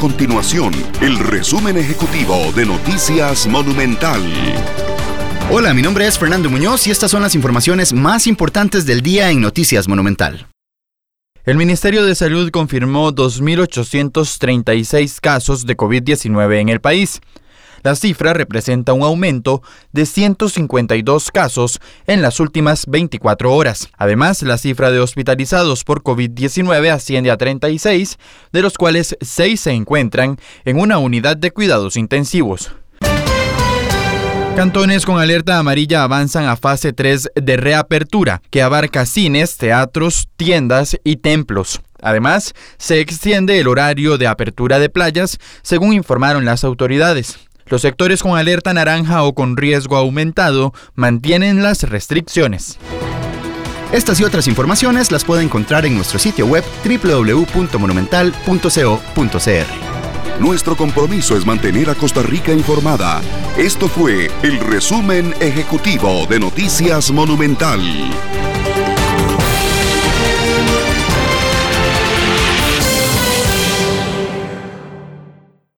continuación el resumen ejecutivo de Noticias Monumental. Hola, mi nombre es Fernando Muñoz y estas son las informaciones más importantes del día en Noticias Monumental. El Ministerio de Salud confirmó 2.836 casos de COVID-19 en el país. La cifra representa un aumento de 152 casos en las últimas 24 horas. Además, la cifra de hospitalizados por COVID-19 asciende a 36, de los cuales 6 se encuentran en una unidad de cuidados intensivos. Cantones con alerta amarilla avanzan a fase 3 de reapertura, que abarca cines, teatros, tiendas y templos. Además, se extiende el horario de apertura de playas, según informaron las autoridades. Los sectores con alerta naranja o con riesgo aumentado mantienen las restricciones. Estas y otras informaciones las puede encontrar en nuestro sitio web www.monumental.co.cr. Nuestro compromiso es mantener a Costa Rica informada. Esto fue el resumen ejecutivo de Noticias Monumental.